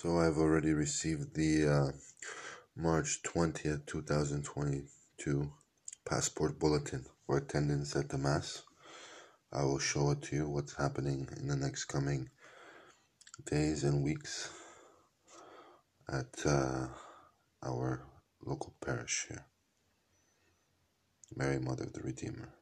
So I've already received the uh, March 20th, 2022 passport bulletin for attendance at the Mass. I will show it to you what's happening in the next coming days and weeks at uh, our local parish here. Mary Mother of the Redeemer.